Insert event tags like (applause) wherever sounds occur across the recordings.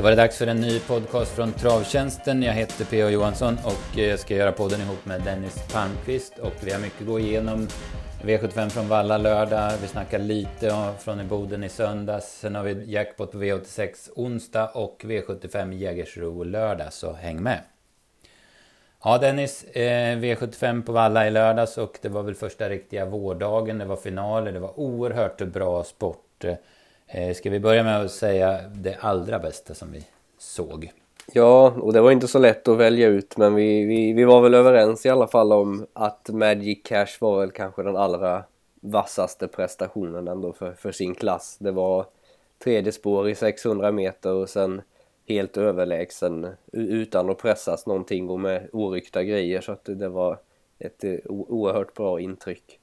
Då var det dags för en ny podcast från Travtjänsten. Jag heter P.O. Johansson och jag ska göra podden ihop med Dennis Palmqvist. Och vi har mycket att gå igenom. V75 från Valla lördag. Vi snackar lite från i Boden i söndags. Sen har vi jackpot på V86 onsdag och V75 Jägersro lördag. Så häng med! Ja Dennis, eh, V75 på Valla i lördags och det var väl första riktiga vårdagen. Det var finaler, det var oerhört bra sport. Eh, ska vi börja med att säga det allra bästa som vi såg? Ja, och det var inte så lätt att välja ut men vi, vi, vi var väl överens i alla fall om att Magic Cash var väl kanske den allra vassaste prestationen ändå för, för sin klass. Det var tredje spår i 600 meter och sen helt överlägsen utan att pressas någonting och med oryckta grejer så att det var ett eh, oerhört bra intryck.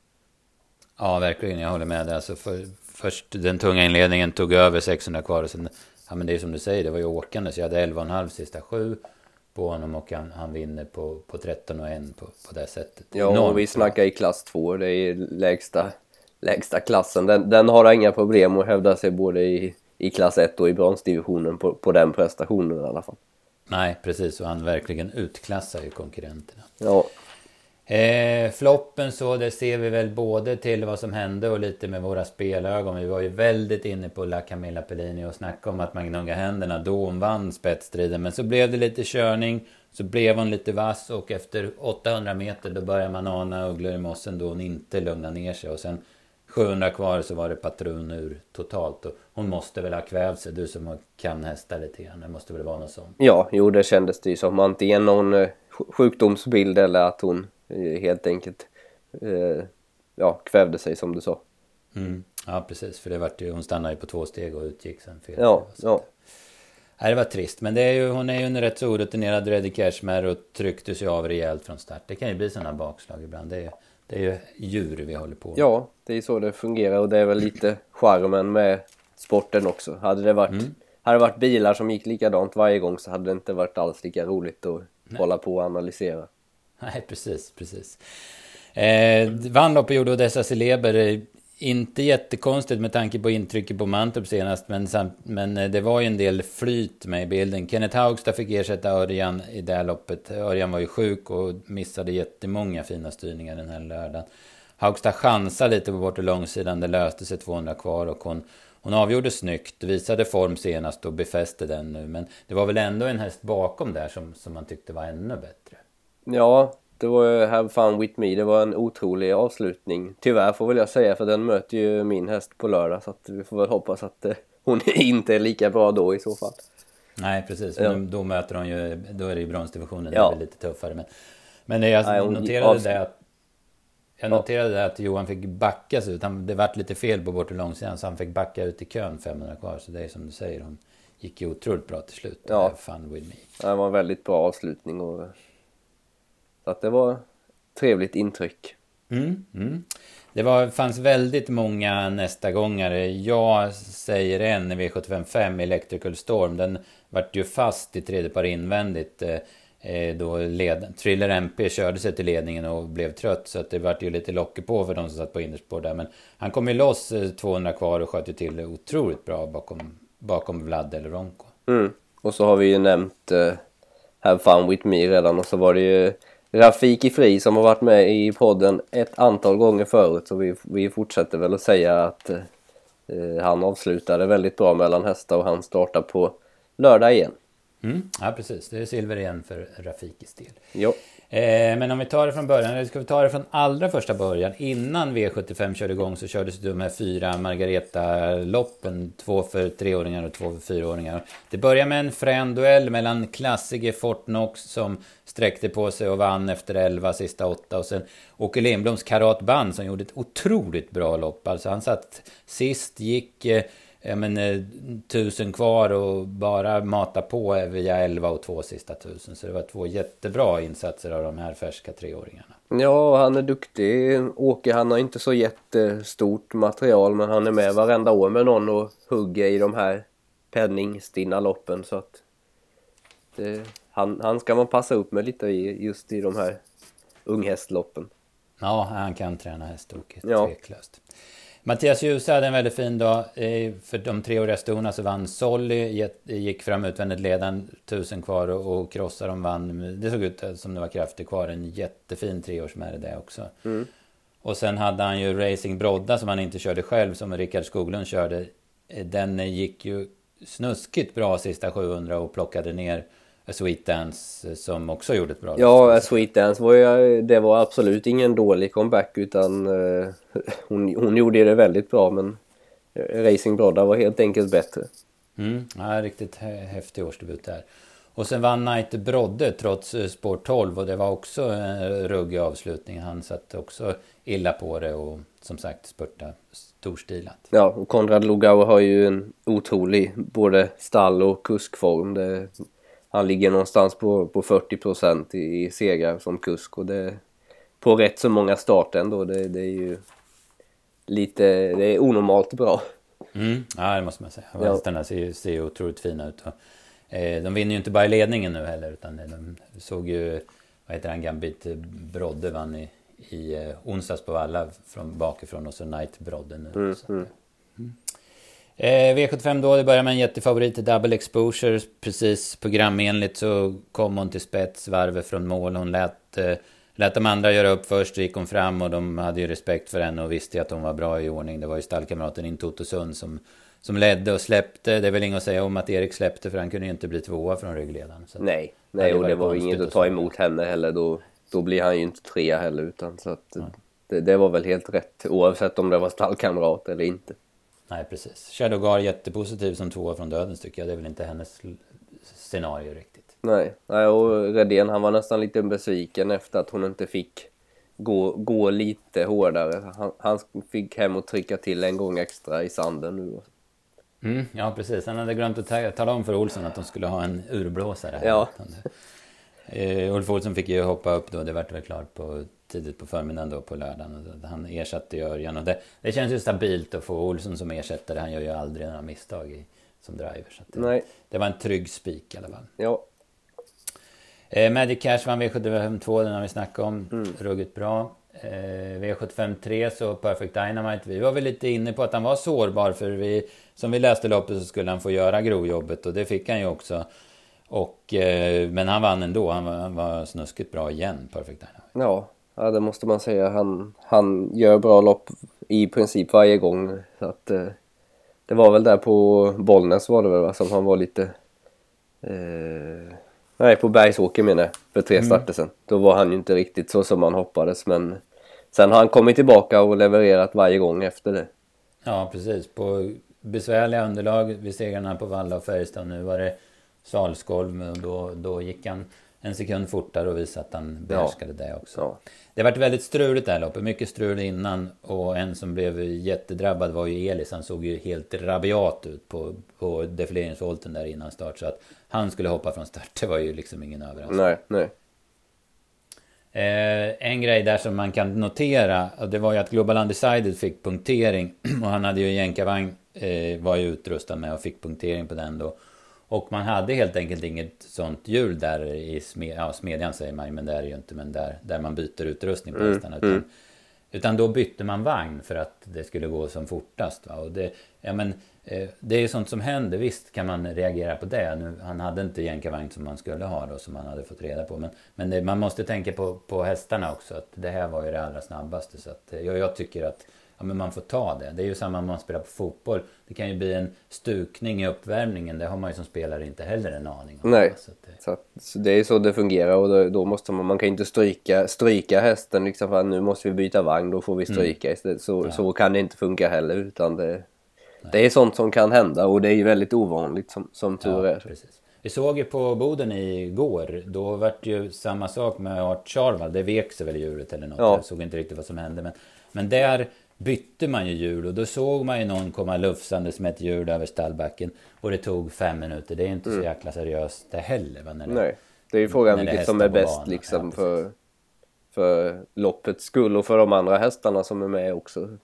Ja, verkligen. Jag håller med dig. Alltså för, först den tunga inledningen tog över 600 kvar och sen, ja men det är som du säger, det var ju åkande så jag hade 11,5 sista sju på honom och han, han vinner på, på 13 och 1 på, på det sättet. Ja, Enormt och vi snackar i klass 2, det är lägsta, lägsta klassen. Den, den har inga problem att hävda sig både i, i klass 1 och i bronsdivisionen på, på den prestationen i alla fall. Nej, precis. Och han verkligen utklassar ju konkurrenterna. Ja. Eh, floppen så, det ser vi väl både till vad som hände och lite med våra spelögon. Vi var ju väldigt inne på La Camilla Pellini och snackade om att man gnuggar händerna då hon vann spetsstriden. Men så blev det lite körning, så blev hon lite vass och efter 800 meter då börjar man ana ugglor i mossen då hon inte lugnar ner sig. Och sen 700 kvar så var det patron ur totalt. Och hon måste väl ha kvävt sig, du som kan hästar lite grann. Det måste väl vara något sånt? Ja, jo det kändes det ju som. Antingen någon eh, sjukdomsbild eller att hon Eh, helt enkelt eh, ja, kvävde sig som du sa. Mm. Ja precis, för det vart ju, hon stannade ju på två steg och utgick sen fel. Ja, ja. Nej, det var trist, men det är ju, hon är ju en rätt så orutinerad Reddy Cashmere och trycktes ju av rejält från start. Det kan ju bli sådana bakslag ibland. Det är, det är ju djur vi håller på med. Ja, det är så det fungerar och det är väl lite charmen med sporten också. Hade det varit, mm. hade det varit bilar som gick likadant varje gång så hade det inte varit alls lika roligt att Nej. hålla på och analysera. Nej, precis, precis. Eh, Vanloppet gjorde Odessa Celeber. Eh, inte jättekonstigt med tanke på intrycket på Mantorp senast, men, men eh, det var ju en del flyt med i bilden. Kenneth Haugstad fick ersätta Örjan i det här loppet. Örjan var ju sjuk och missade jättemånga fina styrningar den här lördagen. Haugstad chansade lite på bort och långsidan, det löste sig 200 kvar och hon, hon avgjorde snyggt, visade form senast och befäste den nu. Men det var väl ändå en häst bakom där som, som man tyckte var ännu bättre. Ja, det var ju Have Fun With Me. Det var en otrolig avslutning. Tyvärr får väl jag säga för den möter ju min häst på lördag så att vi får väl hoppas att eh, hon (laughs) inte är lika bra då i så fall. Nej precis, ja. då möter hon ju, då är det ju bronsdivisionen, ja. det är lite tuffare. Men, men jag Nej, noterade det att jag noterade ja. att Johan fick backa sig ut. Han, det vart lite fel på bort och långsidan så han fick backa ut i kön 500 kvar. Så det är som du säger, hon gick ju otroligt bra till slut. Ja. Fun with me. Det var en väldigt bra avslutning och så att det var trevligt intryck. Mm, mm. Det var, fanns väldigt många nästa gångare. Jag säger en i V755 Electrical Storm. Den vart ju fast i tredje par invändigt. Eh, då led, Thriller MP körde sig till ledningen och blev trött. Så att det vart ju lite locket på för de som satt på innerspår där. Men han kom ju loss eh, 200 kvar och sköt ju till otroligt bra bakom, bakom Vlad eller Ronko. Mm. Och så har vi ju nämnt uh, Have Fun With Me redan och så var det ju Rafiki Fri som har varit med i podden ett antal gånger förut så vi, vi fortsätter väl att säga att eh, eh han avslutade väldigt bra mellan hästar och han startar på lördag igen. Mm, ja precis, det är silver igen för Rafikis del. Jo. Eh, men om vi tar det från början, eller ska vi ta det från allra första början? Innan V75 körde igång så kördes de här fyra Margareta-loppen. Två för treåringar och två för fyraåringar. Det började med en frän duell mellan klassige Fortnox som sträckte på sig och vann efter 11 sista åtta. Och sen Åke Lindbloms Karat Band som gjorde ett otroligt bra lopp. Alltså han satt sist, gick... Eh, ja, men, eh, tusen kvar och bara mata på via 11 och två sista tusen. Så det var två jättebra insatser av de här färska treåringarna. Ja, han är duktig. Åke han har inte så jättestort material men han är med varenda år med någon och hugger i de här penningstinna loppen så att det, han, han ska man passa upp med lite i, just i de här unghästloppen. Ja, han kan träna häst, ja. tveklöst. Mattias Djuse hade en väldigt fin dag. Eh, för de treåriga stona så vann Solly, gick fram utvändigt ledan, tusen kvar och krossade dem, vann. Det såg ut som det var krafter kvar. En jättefin treårsmärre det också. Mm. Och sen hade han ju Racing Brodda som han inte körde själv, som Rickard Skoglund körde. Eh, den gick ju snuskigt bra sista 700 och plockade ner A Sweet Dance som också gjorde ett bra Ja, A Sweet Dance var ju, det var absolut ingen dålig comeback utan uh, hon, hon gjorde det väldigt bra men Racing Brodda var helt enkelt bättre. Mm, ja, riktigt häftig årsdebut där. Och sen vann Knight Brodde trots eh, spår 12 och det var också en ruggig avslutning. Han satt också illa på det och som sagt spurta storstilat. Ja, och Konrad Lugauer har ju en otrolig både stall och kuskform. Det, han ligger någonstans på, på 40% i, i segrar som kusk och det på rätt så många starter ändå. Det, det är ju lite, det är onormalt bra. Mm, ja, det måste man säga. Ja. Hästarna ser, ser otroligt fina ut. Och, eh, de vinner ju inte bara i ledningen nu heller utan de såg ju, vad heter han, Gambit Brodde vann i, i eh, onsdags på Valla från bakifrån och så Knight Brodde nu. Mm, så, mm. Eh, V75 då, det börjar med en jättefavorit, Double Exposure. Precis programenligt så kom hon till spets, varvet från mål. Hon lät, eh, lät de andra göra upp först, så gick hon fram och de hade ju respekt för henne och visste att hon var bra i ordning. Det var ju stallkamraten in Totosund som, som ledde och släppte. Det är väl inget att säga om att Erik släppte för han kunde ju inte bli tvåa från ryggledaren. nej, nej och det var inget att ta emot henne heller. Då, då blir han ju inte trea heller utan så att det, det var väl helt rätt oavsett om det var stallkamrat eller inte. Nej, precis. Shadowgar jättepositiv som tvåa från dödens tycker jag. Det är väl inte hennes scenario riktigt. Nej, Nej och Redén han var nästan lite besviken efter att hon inte fick gå, gå lite hårdare. Han, han fick hem och trycka till en gång extra i sanden nu. Mm, ja, precis. Han hade glömt att tala om för Olsson att de skulle ha en urblåsare. Här. Ja. Uh, Ulf Olsson fick ju hoppa upp då. Det vart väl klart på tidigt på förmiddagen då på lördagen. Han ersatte ju Örjan och det, det känns ju stabilt att få Olsson som ersättare. Han gör ju aldrig några misstag i, som driver. Så det, Nej. det var en trygg spik i alla fall. Ja. Eh, Magic Cash vann V75 den har vi snackat om. Mm. Ruggigt bra. Eh, V75 3 så Perfect Dynamite. Vi var väl lite inne på att han var sårbar för vi, som vi läste loppet så skulle han få göra grovjobbet och det fick han ju också. Och, eh, men han vann ändå. Han var, han var snuskigt bra igen, Perfect Dynamite. Ja, Ja, det måste man säga. Han, han gör bra lopp i princip varje gång. Så att, eh, det var väl där på Bollnäs var det väl va? Som han var lite... Eh, nej, på Bergsåker menar jag. För tre mm. starter sen. Då var han ju inte riktigt så som man hoppades men... Sen har han kommit tillbaka och levererat varje gång efter det. Ja, precis. På besvärliga underlag vid segrarna på Valla och Färjestad. Nu var det Salskolv och då, då gick han en sekund fortare och visade att han behärskade ja. det också. Ja. Det varit väldigt struligt det här loppet. Mycket strul innan. Och en som blev jättedrabbad var ju Elis. Han såg ju helt rabiat ut på, på defileringsvolten där innan start. Så att han skulle hoppa från start, det var ju liksom ingen överraskning. Nej, nej. Eh, en grej där som man kan notera, det var ju att Global Undecided fick punktering. (clears throat) Och han hade ju en jänkarvagn, eh, var ju utrustad med och fick punktering på den då. Och man hade helt enkelt inget sånt hjul där i smed, ja, smedjan säger man men det är det ju inte. Men där, där man byter utrustning på mm, hästarna. Utan, mm. utan då bytte man vagn för att det skulle gå som fortast. Va? Och det, ja, men, eh, det är ju sånt som händer. Visst kan man reagera på det. Nu, han hade inte jänkarvagn som man skulle ha då, som man hade fått reda på. Men, men det, man måste tänka på, på hästarna också. Att det här var ju det allra snabbaste. Så att, jag, jag tycker att ja, men man får ta det. Det är ju samma om man spelar på fotboll. Det kan ju bli en stukning i uppvärmningen. Det har man ju som spelare inte heller en aning om. Nej, så, det... Så, så det är så det fungerar och då, då, måste man, man kan inte stryka, stryka hästen liksom för att nu måste vi byta vagn, då får vi mm. stryka mm. Så, ja. så kan det inte funka heller utan det, det är sånt som kan hända och det är ju väldigt ovanligt som, som tur ja, är. Precis. Vi såg ju på Boden igår, då var det ju samma sak med Art Charval. Det vek sig väl djuret eller något. Ja. Jag såg inte riktigt vad som hände. Men, men där bytte man ju hjul och då såg man ju någon komma lufsandes med ett hjul över stallbacken. Och det tog fem minuter. Det är inte mm. så jäkla seriöst det heller. Va, när det, Nej, det är ju frågan vilket som är bäst liksom ja, för, för loppets skull och för de andra hästarna som är med också.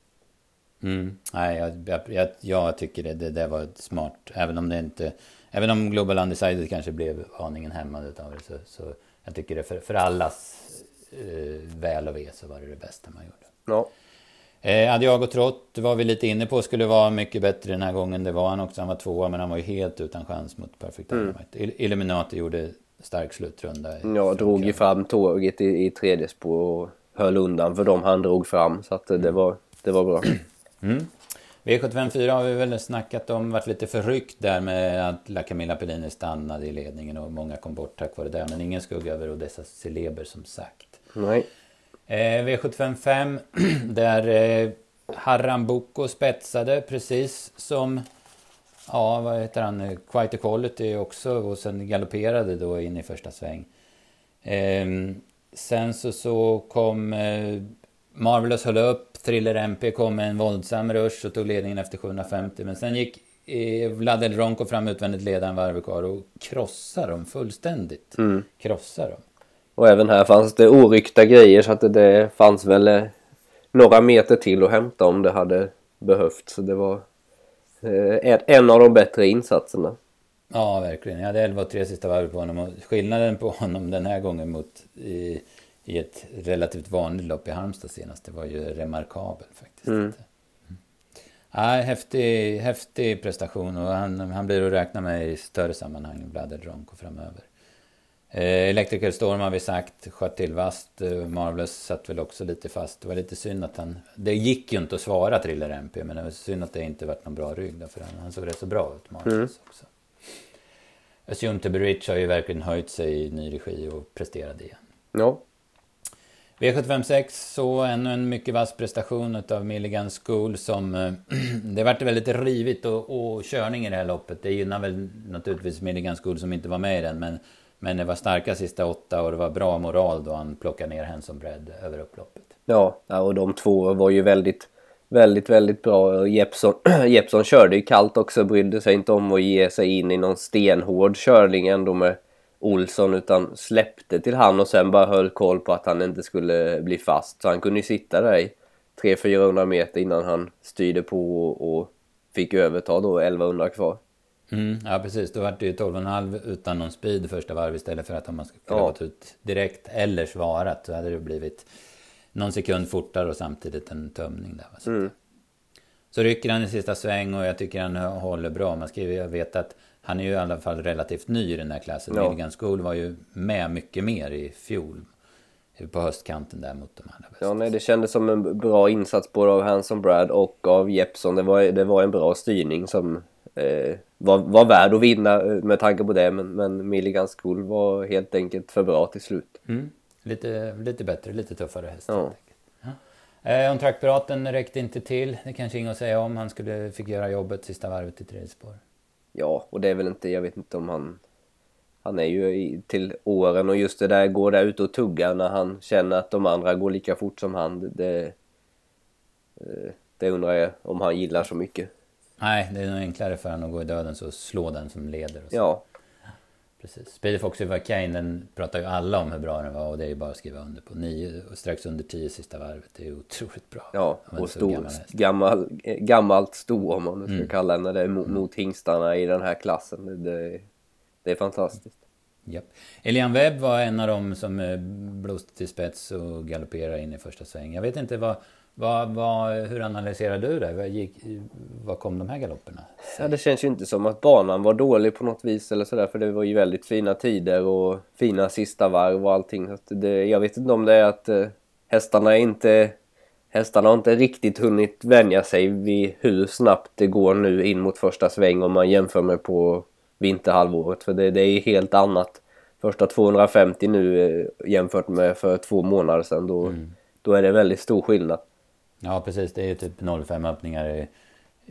Mm. Nej, jag, jag, jag, tycker det, det, det var smart. Även om det inte... Även om Global Undecided kanske blev aningen hämmad utav det. Så, så jag tycker det för, för allas eh, väl och ve så var det det bästa man gjorde. Ja. Eh, Adiago Trott var vi lite inne på skulle vara mycket bättre den här gången. Det var han också. Han var tvåa men han var ju helt utan chans mot Perfect. Mm. Illuminati gjorde stark slutrunda. Ja, drog ju fram tåget i, i tredje spår och höll undan för dem han drog fram. Så att det, mm. var, det var bra. Mm. V754 har vi väl snackat om, varit lite förryckt där med att La Camilla Pellini stannade i ledningen och många kom bort tack vare det. Men ingen skugga över Odessa Celeber som sagt. Nej. Eh, V755 (clears throat) där eh, Harram Boko spetsade precis som Ja, vad heter han? Quite Quality också och sen galopperade då in i första sväng. Eh, sen så, så kom eh, Marvelous höll upp, Thriller MP kom med en våldsam rush och tog ledningen efter 750. Men sen gick eh, Vlad El Ronco fram utvändigt ledaren varv kvar och krossade dem fullständigt. Mm. Krossade dem. Och även här fanns det oryckta grejer så att det, det fanns väl eh, några meter till att hämta om det hade behövts. Så det var eh, en av de bättre insatserna. Ja, verkligen. Jag hade 11 och 3 sista varv på honom och skillnaden på honom den här gången mot i, i ett relativt vanligt lopp i Halmstad senast, det var ju remarkabel faktiskt. Mm. Mm. Ja, häftig, häftig prestation och han, han blir att räkna med i större sammanhang, Vlad Ronko framöver. Eh, Electrical Storm har vi sagt, sköt till vast. Eh, Marvelous satt väl också lite fast. Det var lite synd att han... Det gick ju inte att svara Thriller MP, men det var synd att det inte varit någon bra rygg då, för han, han såg rätt så bra ut, Marvelous mm. också. Assume to be rich har ju verkligen höjt sig i ny regi och presterade igen. Ja. V756 så ännu en mycket vass prestation av Milligan School som... Eh, (clears throat) det vart väldigt rivigt och, och körning i det här loppet. Det gynnar väl naturligtvis Milligan School som inte var med i den, men men det var starka sista åtta och det var bra moral då han plockade ner Henson Bread över upploppet. Ja, och de två var ju väldigt, väldigt, väldigt bra. Jeppson, (clears throat) Jeppson körde ju kallt också, brydde sig inte om att ge sig in i någon stenhård körning ändå med Olsson utan släppte till han och sen bara höll koll på att han inte skulle bli fast. Så han kunde ju sitta där i 300-400 meter innan han styrde på och, och fick överta då 1100 kvar. Mm, ja precis, då var det ju 12,5 utan någon speed första varv istället för att om man skulle ja. gått ut direkt eller svarat så hade det blivit någon sekund fortare och samtidigt en tömning där. Så, mm. så rycker han i sista sväng och jag tycker han håller bra. Man skriver, jag vet att han är ju i alla fall relativt ny i den här klassen. Ja. Milligan School var ju med mycket mer i fjol. På höstkanten där mot de andra Ja, nej, det kändes som en bra insats både av Hanson Brad och av Jeppson. Det var, det var en bra styrning som eh, var, var värd att vinna eh, med tanke på det. Men, men Milligan School var helt enkelt för bra till slut. Mm. Lite, lite bättre, lite tuffare häst. Ja. Eh, On räckte inte till. Det kanske inget att säga om. Han skulle, fick göra jobbet sista varvet i tredje spår. Ja, och det är väl inte, jag vet inte om han... Han är ju i, till åren och just det där, går där ute och tuggar när han känner att de andra går lika fort som han. Det, eh, det undrar jag om han gillar så mycket. Nej, det är nog enklare för honom att gå i döden så slå den som leder. Och så. Ja. Precis. Speedy Fox Kane, den pratar ju alla om hur bra den var och det är ju bara att skriva under på. Nio, strax under tio sista varvet, det är otroligt bra. Ja, och stor, gammal, gammalt sto om man nu ska mm. kalla den, det är mot, mot hingstarna i den här klassen. Det, det, är fantastiskt. Japp. Elian Webb var en av dem som eh, blåste till spets och galopperade in i första sväng. Jag vet inte vad vad, vad, hur analyserar du det? Vad, gick, vad kom de här galopperna? Ja, det känns ju inte som att banan var dålig på något vis eller sådär för det var ju väldigt fina tider och fina sista varv och allting. Så det, jag vet inte om det är att eh, hästarna inte Hästarna har inte riktigt hunnit vänja sig vid hur snabbt det går nu in mot första sväng om man jämför med på vinterhalvåret. För det, det är helt annat. Första 250 nu eh, jämfört med för två månader sedan. Då, mm. då är det väldigt stor skillnad. Ja precis, det är ju typ 05 öppningar i,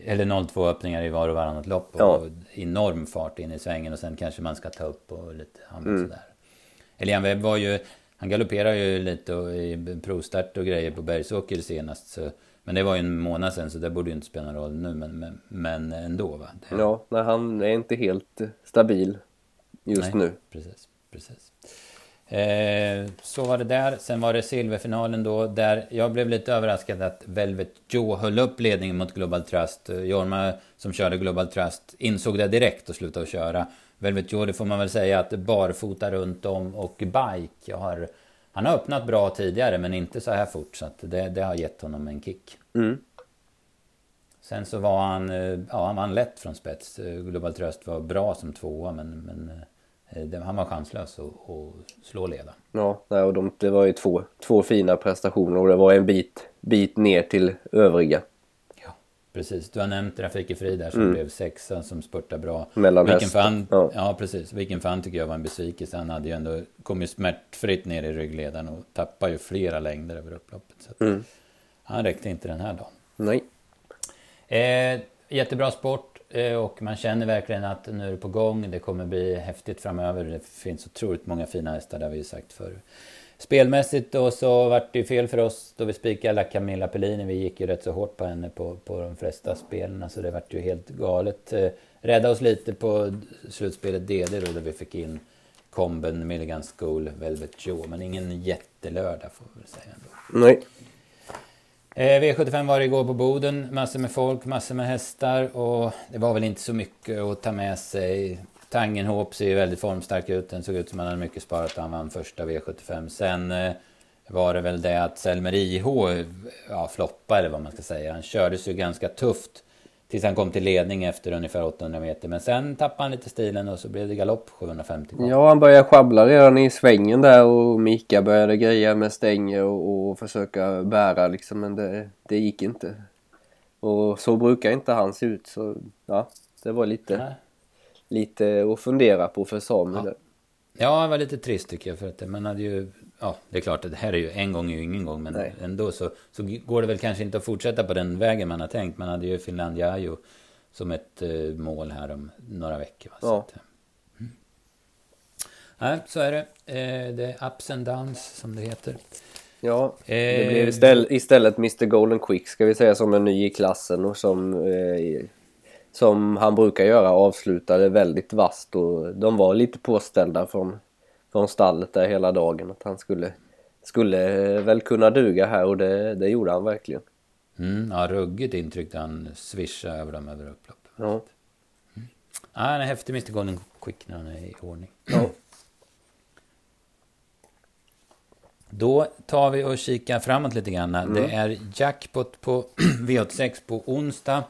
eller 02 öppningar i var och varannat lopp och ja. enorm fart in i svängen och sen kanske man ska ta upp och lite mm. sådär. Elian Webb var ju, han galopperade ju lite och, i provstart och grejer på Bergsåker senast så, men det var ju en månad sedan så det borde ju inte spela någon roll nu men, men, men ändå va. Det... Ja, nej, han är inte helt stabil just nej, nu. Precis, precis. Eh, så var det där. Sen var det silverfinalen då där jag blev lite överraskad att Velvet Joe höll upp ledningen mot Global Trust. Jorma som körde Global Trust insåg det direkt och slutade köra. Velvet Joe, det får man väl säga att barfota runt om och bike har han har öppnat bra tidigare men inte så här fort så att det, det har gett honom en kick. Mm. Sen så var han, eh, ja han vann lätt från spets. Eh, Global Tröst var bra som tvåa men, men eh, han var chanslös att, slå leda. Ja, och de, det var ju två, två fina prestationer och det var en bit, bit ner till övriga. Ja, precis. Du har nämnt Rafiki Fri där som mm. blev sexa som spurtar bra. Mellan Vilken fan, ja. ja, precis. Vilken fan tycker jag var en besvikelse. Han hade ju ändå kommit smärtfritt ner i ryggledaren och tappade ju flera längder över upploppet. Så mm. Han räckte inte den här dagen. Nej. Eh, jättebra sport eh, Eh, och man känner verkligen att nu är det på gång. Det kommer bli häftigt framöver. Det finns otroligt många fina hästar, det har vi ju sagt förr. Spelmässigt då så vart det ju fel för oss då vi spikade Camilla Pellini. Vi gick ju rätt så hårt på henne på, på de flesta spelen. Så det vart ju helt galet. Eh, rädda oss lite på slutspelet DD då där vi fick in Comben Milligan School, Velvet Joe. Men ingen jättelördag får vi väl säga ändå. Nej. Eh, V75 var det igår på Boden. Massor med folk, massor med hästar och det var väl inte så mycket att ta med sig. Tangenhop ser ju väldigt formstark ut. Den såg ut som han hade mycket sparat. Han vann första V75. Sen eh, var det väl det att Selmer IH ja, floppade eller vad man ska säga. Han kördes ju ganska tufft Tills han kom till ledning efter ungefär 800 meter. Men sen tappade han lite stilen och så blev det galopp 750 kvar. Ja, han började sjabbla redan i svängen där och Mika började greja med stänger och, och försöka bära liksom. Men det, det gick inte. Och så brukar inte han se ut. Så ja, det var lite, lite att fundera på för Samuel. Ja. ja, det var lite trist tycker jag. För att man hade ju ja, det är klart det här är ju en gång är ju ingen gång. Men Nej. ändå så, så går det väl kanske inte att fortsätta på den vägen man har tänkt. Man hade ju Finlandia Ajo som ett eh, mål här om några veckor. Va? Ja. Så, att, mm. Nej, så är det. Eh, det är ups and downs som det heter. Ja, det blev istället, istället Mr Golden Quick ska vi säga som är ny i klassen och som eh, som han brukar göra avslutade väldigt vast och de var lite påställda från från stallet där hela dagen att han skulle, skulle väl kunna duga här och det, det gjorde han verkligen. Mm, ja, ruggigt intryck han svischade över dem över upploppet. Ja. Mm. Ja, han är häftig Mr Golden Quick när han är i ordning. Ja. Då tar vi och kikar framåt lite grann. Mm. Det är jackpot på (clears throat) V86 på onsdag.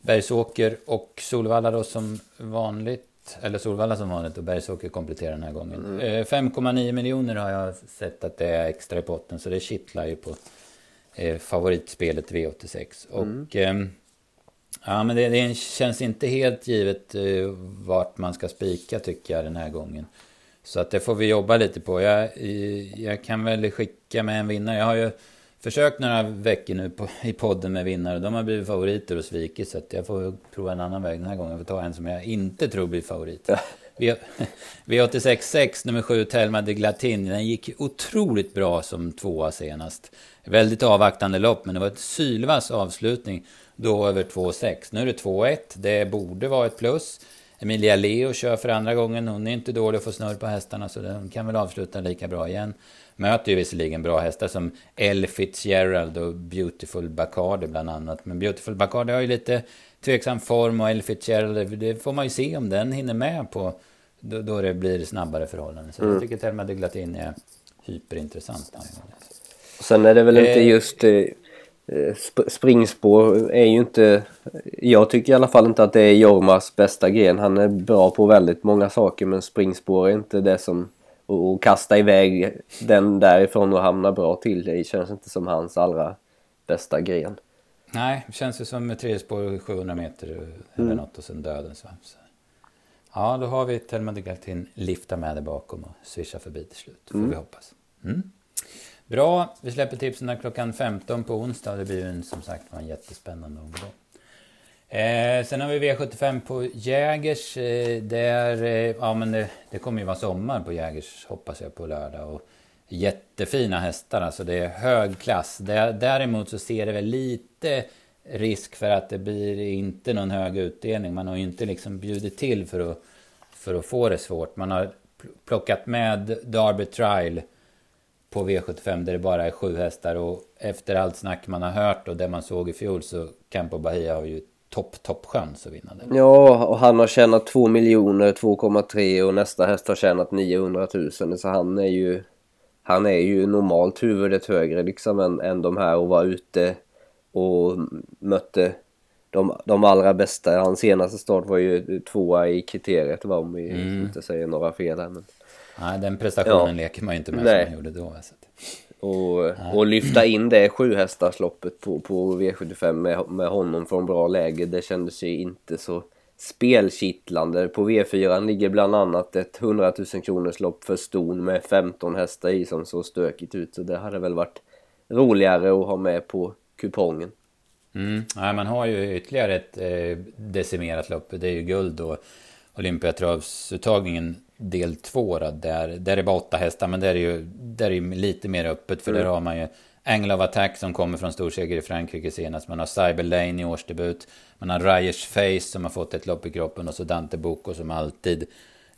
Bergsåker och Solvalla då som vanligt eller Solvalla som vanligt och Bergsåker kompletterar den här gången. Mm. 5,9 eh, miljoner har jag sett att det är extra i potten så det kittlar ju på eh, favoritspelet V86. Mm. Och eh, ja, men det, det, känns inte helt givet eh, vart man ska spika tycker jag den här gången. Så att det får vi jobba lite på. Jag, jag kan väl skicka med en vinnare. Jag har ju försökt några veckor nu på, i podden med vinnare. De har blivit favoriter och svikit. Så jag får prova en annan väg den här gången. Jag får ta en som jag inte tror blir favorit. V86.6 (laughs) nummer 7 Telma de Glatin. Den gick otroligt bra som tvåa senast. Väldigt avvaktande lopp men det var ett sylvass avslutning. Då över 2,6. Nu är det 2,1. Det borde vara ett plus. Emilia Leo kör för andra gången. Hon är inte dålig att få snurr på hästarna så hon kan väl avsluta lika bra igen möter ju visserligen bra hästar som Elle Fitzgerald och Beautiful Bacardi bland annat. Men Beautiful Bacardi har ju lite tveksam form och Elle Fitzgerald, det får man ju se om den hinner med på då, då det blir snabbare förhållanden. Så mm. jag tycker Telma de Glatin är hyperintressant. Sen är det väl inte eh. just eh, springspår är ju inte... Jag tycker i alla fall inte att det är Jormas bästa gren. Han är bra på väldigt många saker men springspår är inte det som och, och kasta iväg den därifrån och hamna bra till. Det känns inte som hans allra bästa gren. Nej, det känns ju som ett tredjespår 700 meter eller mm. något och sen döden. Så. Ja, då har vi Telma de Galtin lifta med det bakom och swisha förbi till slut. Får mm. vi hoppas. Mm. Bra, vi släpper tipsen klockan 15 på onsdag. Det blir ju en, som sagt en jättespännande omgång. Eh, sen har vi V75 på Jägers. Eh, där, eh, ja, men det, det, kommer ju vara sommar på Jägers hoppas jag på lördag. Och jättefina hästar, alltså det är hög klass. Däremot så ser det väl lite risk för att det blir inte någon hög utdelning. Man har ju inte liksom bjudit till för att, för att få det svårt. Man har plockat med Derby Trial på V75 där det bara är sju hästar och efter allt snack man har hört och det man såg i fjol så Campo Bahia har ju topp, topp chans att vinna den. Ja, och han har tjänat 2 miljoner, 2,3 och nästa häst har tjänat 900 000. Så han är ju... han är ju normalt huvudet högre liksom än, än de här och var ute och mötte de, de allra bästa. Hans senaste start var ju tvåa i kriteriet va, om vi mm. inte säger några fel här. Men... Nej, den prestationen ja. leker man ju inte med Nej. som han gjorde då. Så. Och, och lyfta in det sjuhästarsloppet på, på V75 med, med honom från bra läge, det kändes ju inte så spelkittlande. På V4 ligger bland annat ett 100 000 kronors lopp för ston med 15 hästar i som såg stökigt ut. Så det hade väl varit roligare att ha med på kupongen. Mm. Ja, man har ju ytterligare ett eh, decimerat lopp. Det är ju guld och Olympiatravsuttagningen del 2 där, där är bara åtta hästar. Men där är ju där är lite mer öppet. För mm. där har man ju Angle of Attack som kommer från storseger i Frankrike senast. Man har Cyber Lane i årsdebut. Man har Ryers Face som har fått ett lopp i kroppen. Och så Dante Bocco som alltid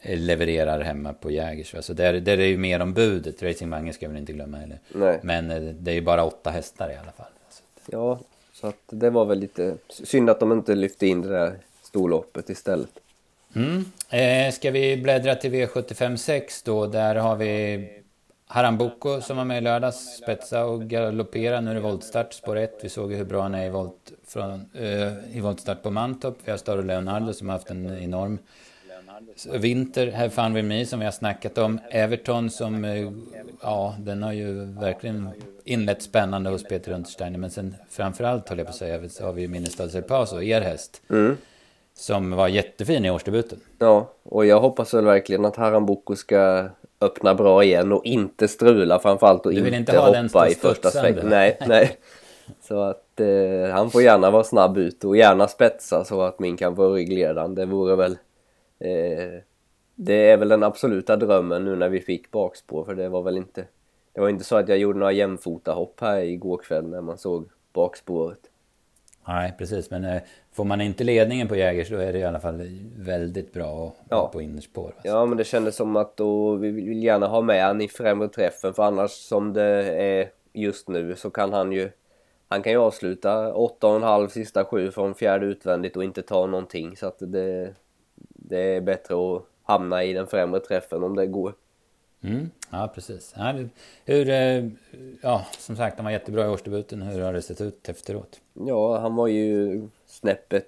eh, levererar hemma på Jägers. Så där, där är det ju mer om budet. Racing Mange ska vi inte glömma heller. Nej. Men eh, det är ju bara åtta hästar i alla fall. Ja, så att det var väl lite synd att de inte lyfte in det där storloppet istället. Mm. Eh, ska vi bläddra till V75 6 då? Där har vi Haramboko som var med i lördags, spetsa och galoppera. Nu är det voltstart, spår 1. Vi såg ju hur bra han är i, volt, från, eh, i voltstart på Mantorp. Vi har Staro Leonardo som har haft en enorm vinter. Här fann vi mig som vi har snackat om. Everton som, eh, ja, den har ju verkligen inlett spännande hos Peter Untersteiner. Men sen framförallt, håller jag på att säga, så har vi ju Minnestad El er häst. Mm. Som var jättefin i årsdebuten. Ja, och jag hoppas väl verkligen att Harambuco ska öppna bra igen och inte strula framförallt och inte, inte hoppa i första sväng. Nej, nej. Så att eh, han får gärna vara snabb ut och gärna spetsa så att min kan få ryggledaren. Det vore väl eh, det är väl den absoluta drömmen nu när vi fick bakspår för det var väl inte det var inte så att jag gjorde några jämfota hopp här igår kväll när man såg bakspåret. Nej, precis. Men eh, får man inte ledningen på Jägers då är det i alla fall väldigt bra att ja. på innerspår. Alltså. Ja, men det kändes som att då vi vill gärna ha med han i främre träffen för annars som det är just nu så kan han ju han kan ju avsluta 8,5 sista sju från fjärde utvändigt och inte ta någonting så att det, det är bättre att hamna i den främre träffen om det går. Mm, ja, precis. Ja, hur, eh, ja, som sagt, han var jättebra i årsdebuten. Hur har det sett ut efteråt? Ja, han var ju snäppet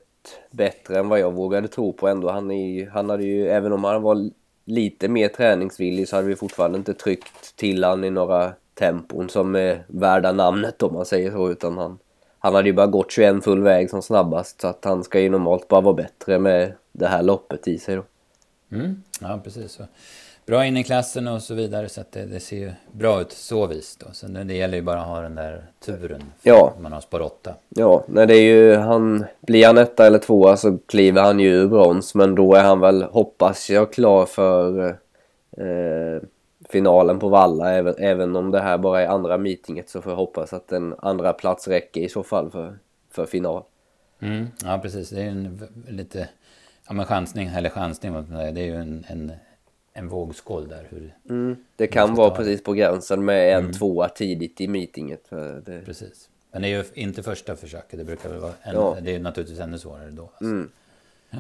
bättre än vad jag vågade tro på ändå. Han, är, han hade ju, även om han var lite mer träningsvillig så hade vi fortfarande inte tryckt till han i några tempon som är värda namnet om man säger så. Utan han, han hade ju bara gått 21 full väg som snabbast så att han ska ju normalt bara vara bättre med det här loppet i sig då. Mm, ja, precis. Så bra in i klassen och så vidare. Så att det, det ser ju bra ut så vis då. Så det gäller ju bara att ha den där turen. Ja. Man har spår 8. Ja, nej det är ju han. Blir han etta eller tvåa så kliver han ju ur brons. Men då är han väl, hoppas jag, klar för eh, finalen på Valla. Även, även om det här bara är andra meetinget så får jag hoppas att en andra plats räcker i så fall för, för final. Mm, ja, precis. Det är en lite... Ja, men chansning, eller chansning, det är ju en, en en vågskål där. Hur mm, det kan vara precis på gränsen med en mm. tvåa tidigt i meetinget. Det... Precis. Men det är ju inte första försöket. Det brukar väl vara en, ja. Det är naturligtvis ännu svårare då. Alltså. Mm. Ja.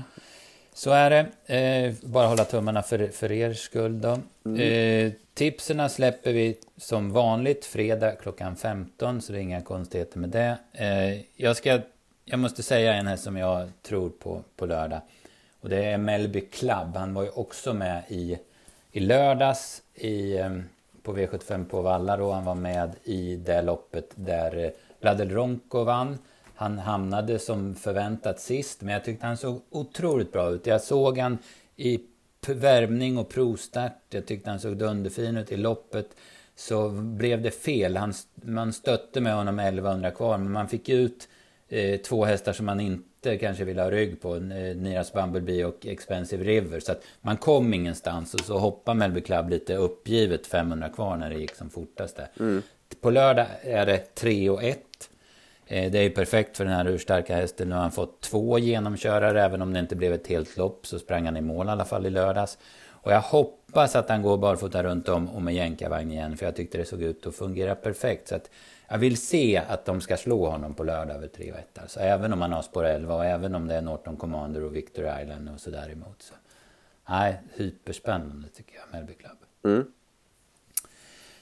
Så är det. Eh, bara hålla tummarna för, för er skull då. Mm. Eh, tipserna släpper vi som vanligt fredag klockan 15. Så det är inga konstigheter med det. Eh, jag, ska, jag måste säga en här som jag tror på på lördag. Och det är Melby Club. Han var ju också med i, i lördags i, ehm, på V75 på Valla då. Han var med i det loppet där eh, Vladel Ronko vann. Han hamnade som förväntat sist, men jag tyckte han såg otroligt bra ut. Jag såg han i värmning och provstart. Jag tyckte han såg dunderfin ut i loppet. Så blev det fel. Han, man stötte med honom 1100 kvar, men man fick ut eh, två hästar som man inte inte kanske vill ha rygg på, eh, Niras Bumblebee och Expensive River. Så att man kom ingenstans och så hoppade Melby Club lite uppgivet 500 kvar när det gick som fortast där. Mm. På lördag är det 3 och 1. Eh, det är ju perfekt för den här urstarka hästen. Nu har han fått två genomkörare, även om det inte blev ett helt lopp så sprang han i mål i alla fall i lördags. Och jag hoppas att han går barfota runt om och med jänkarvagn igen, för jag tyckte det såg ut att fungera perfekt. Så att jag vill se att de ska slå honom på lördag över 3 1. Alltså, även om han har spår 11 och även om det är Norton Commander och Victor Island och sådär emot. Så. Nej, hyperspännande tycker jag, Melby Club. Mm.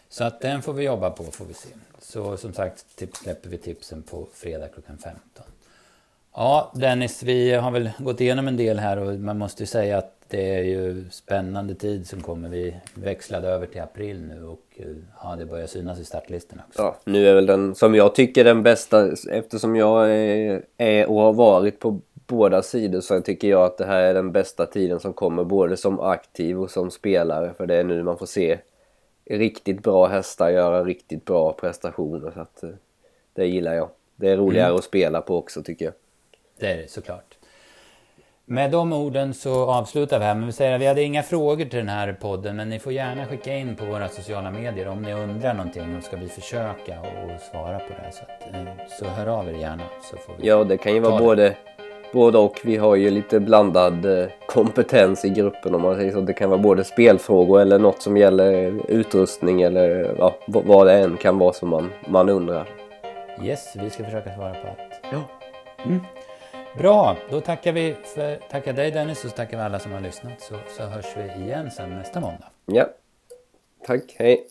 Så att den får vi jobba på får vi se. Så som sagt tips, släpper vi tipsen på fredag klockan 15. Ja, Dennis, vi har väl gått igenom en del här och man måste ju säga att det är ju spännande tid som kommer. Vi växlade över till april nu och eh, ja, det börjar synas i startlistorna också. Ja, nu är väl den som jag tycker den bästa eftersom jag är, är och har varit på båda sidor så tycker jag att det här är den bästa tiden som kommer både som aktiv och som spelare för det är nu man får se riktigt bra hästar göra riktigt bra prestationer så att eh, det gillar jag. Det är roligare mm. att spela på också tycker jag. Det är det såklart. Med de orden så avslutar vi här. Men vi säger att vi hade inga frågor till den här podden. Men ni får gärna skicka in på våra sociala medier om ni undrar någonting. Och ska vi försöka och svara på det. Så, att, eh, så hör av er gärna. Så får vi ja, det kan ju vara både, både och. Vi har ju lite blandad eh, kompetens i gruppen om man säger så. Det kan vara både spelfrågor eller något som gäller utrustning eller ja, vad det än kan vara som man, man undrar. Yes, vi ska försöka svara på allt. Ja. Mm. Bra, då tackar vi för, tackar dig Dennis och så tackar vi alla som har lyssnat så, så hörs vi igen sen nästa måndag. Ja, tack, hej.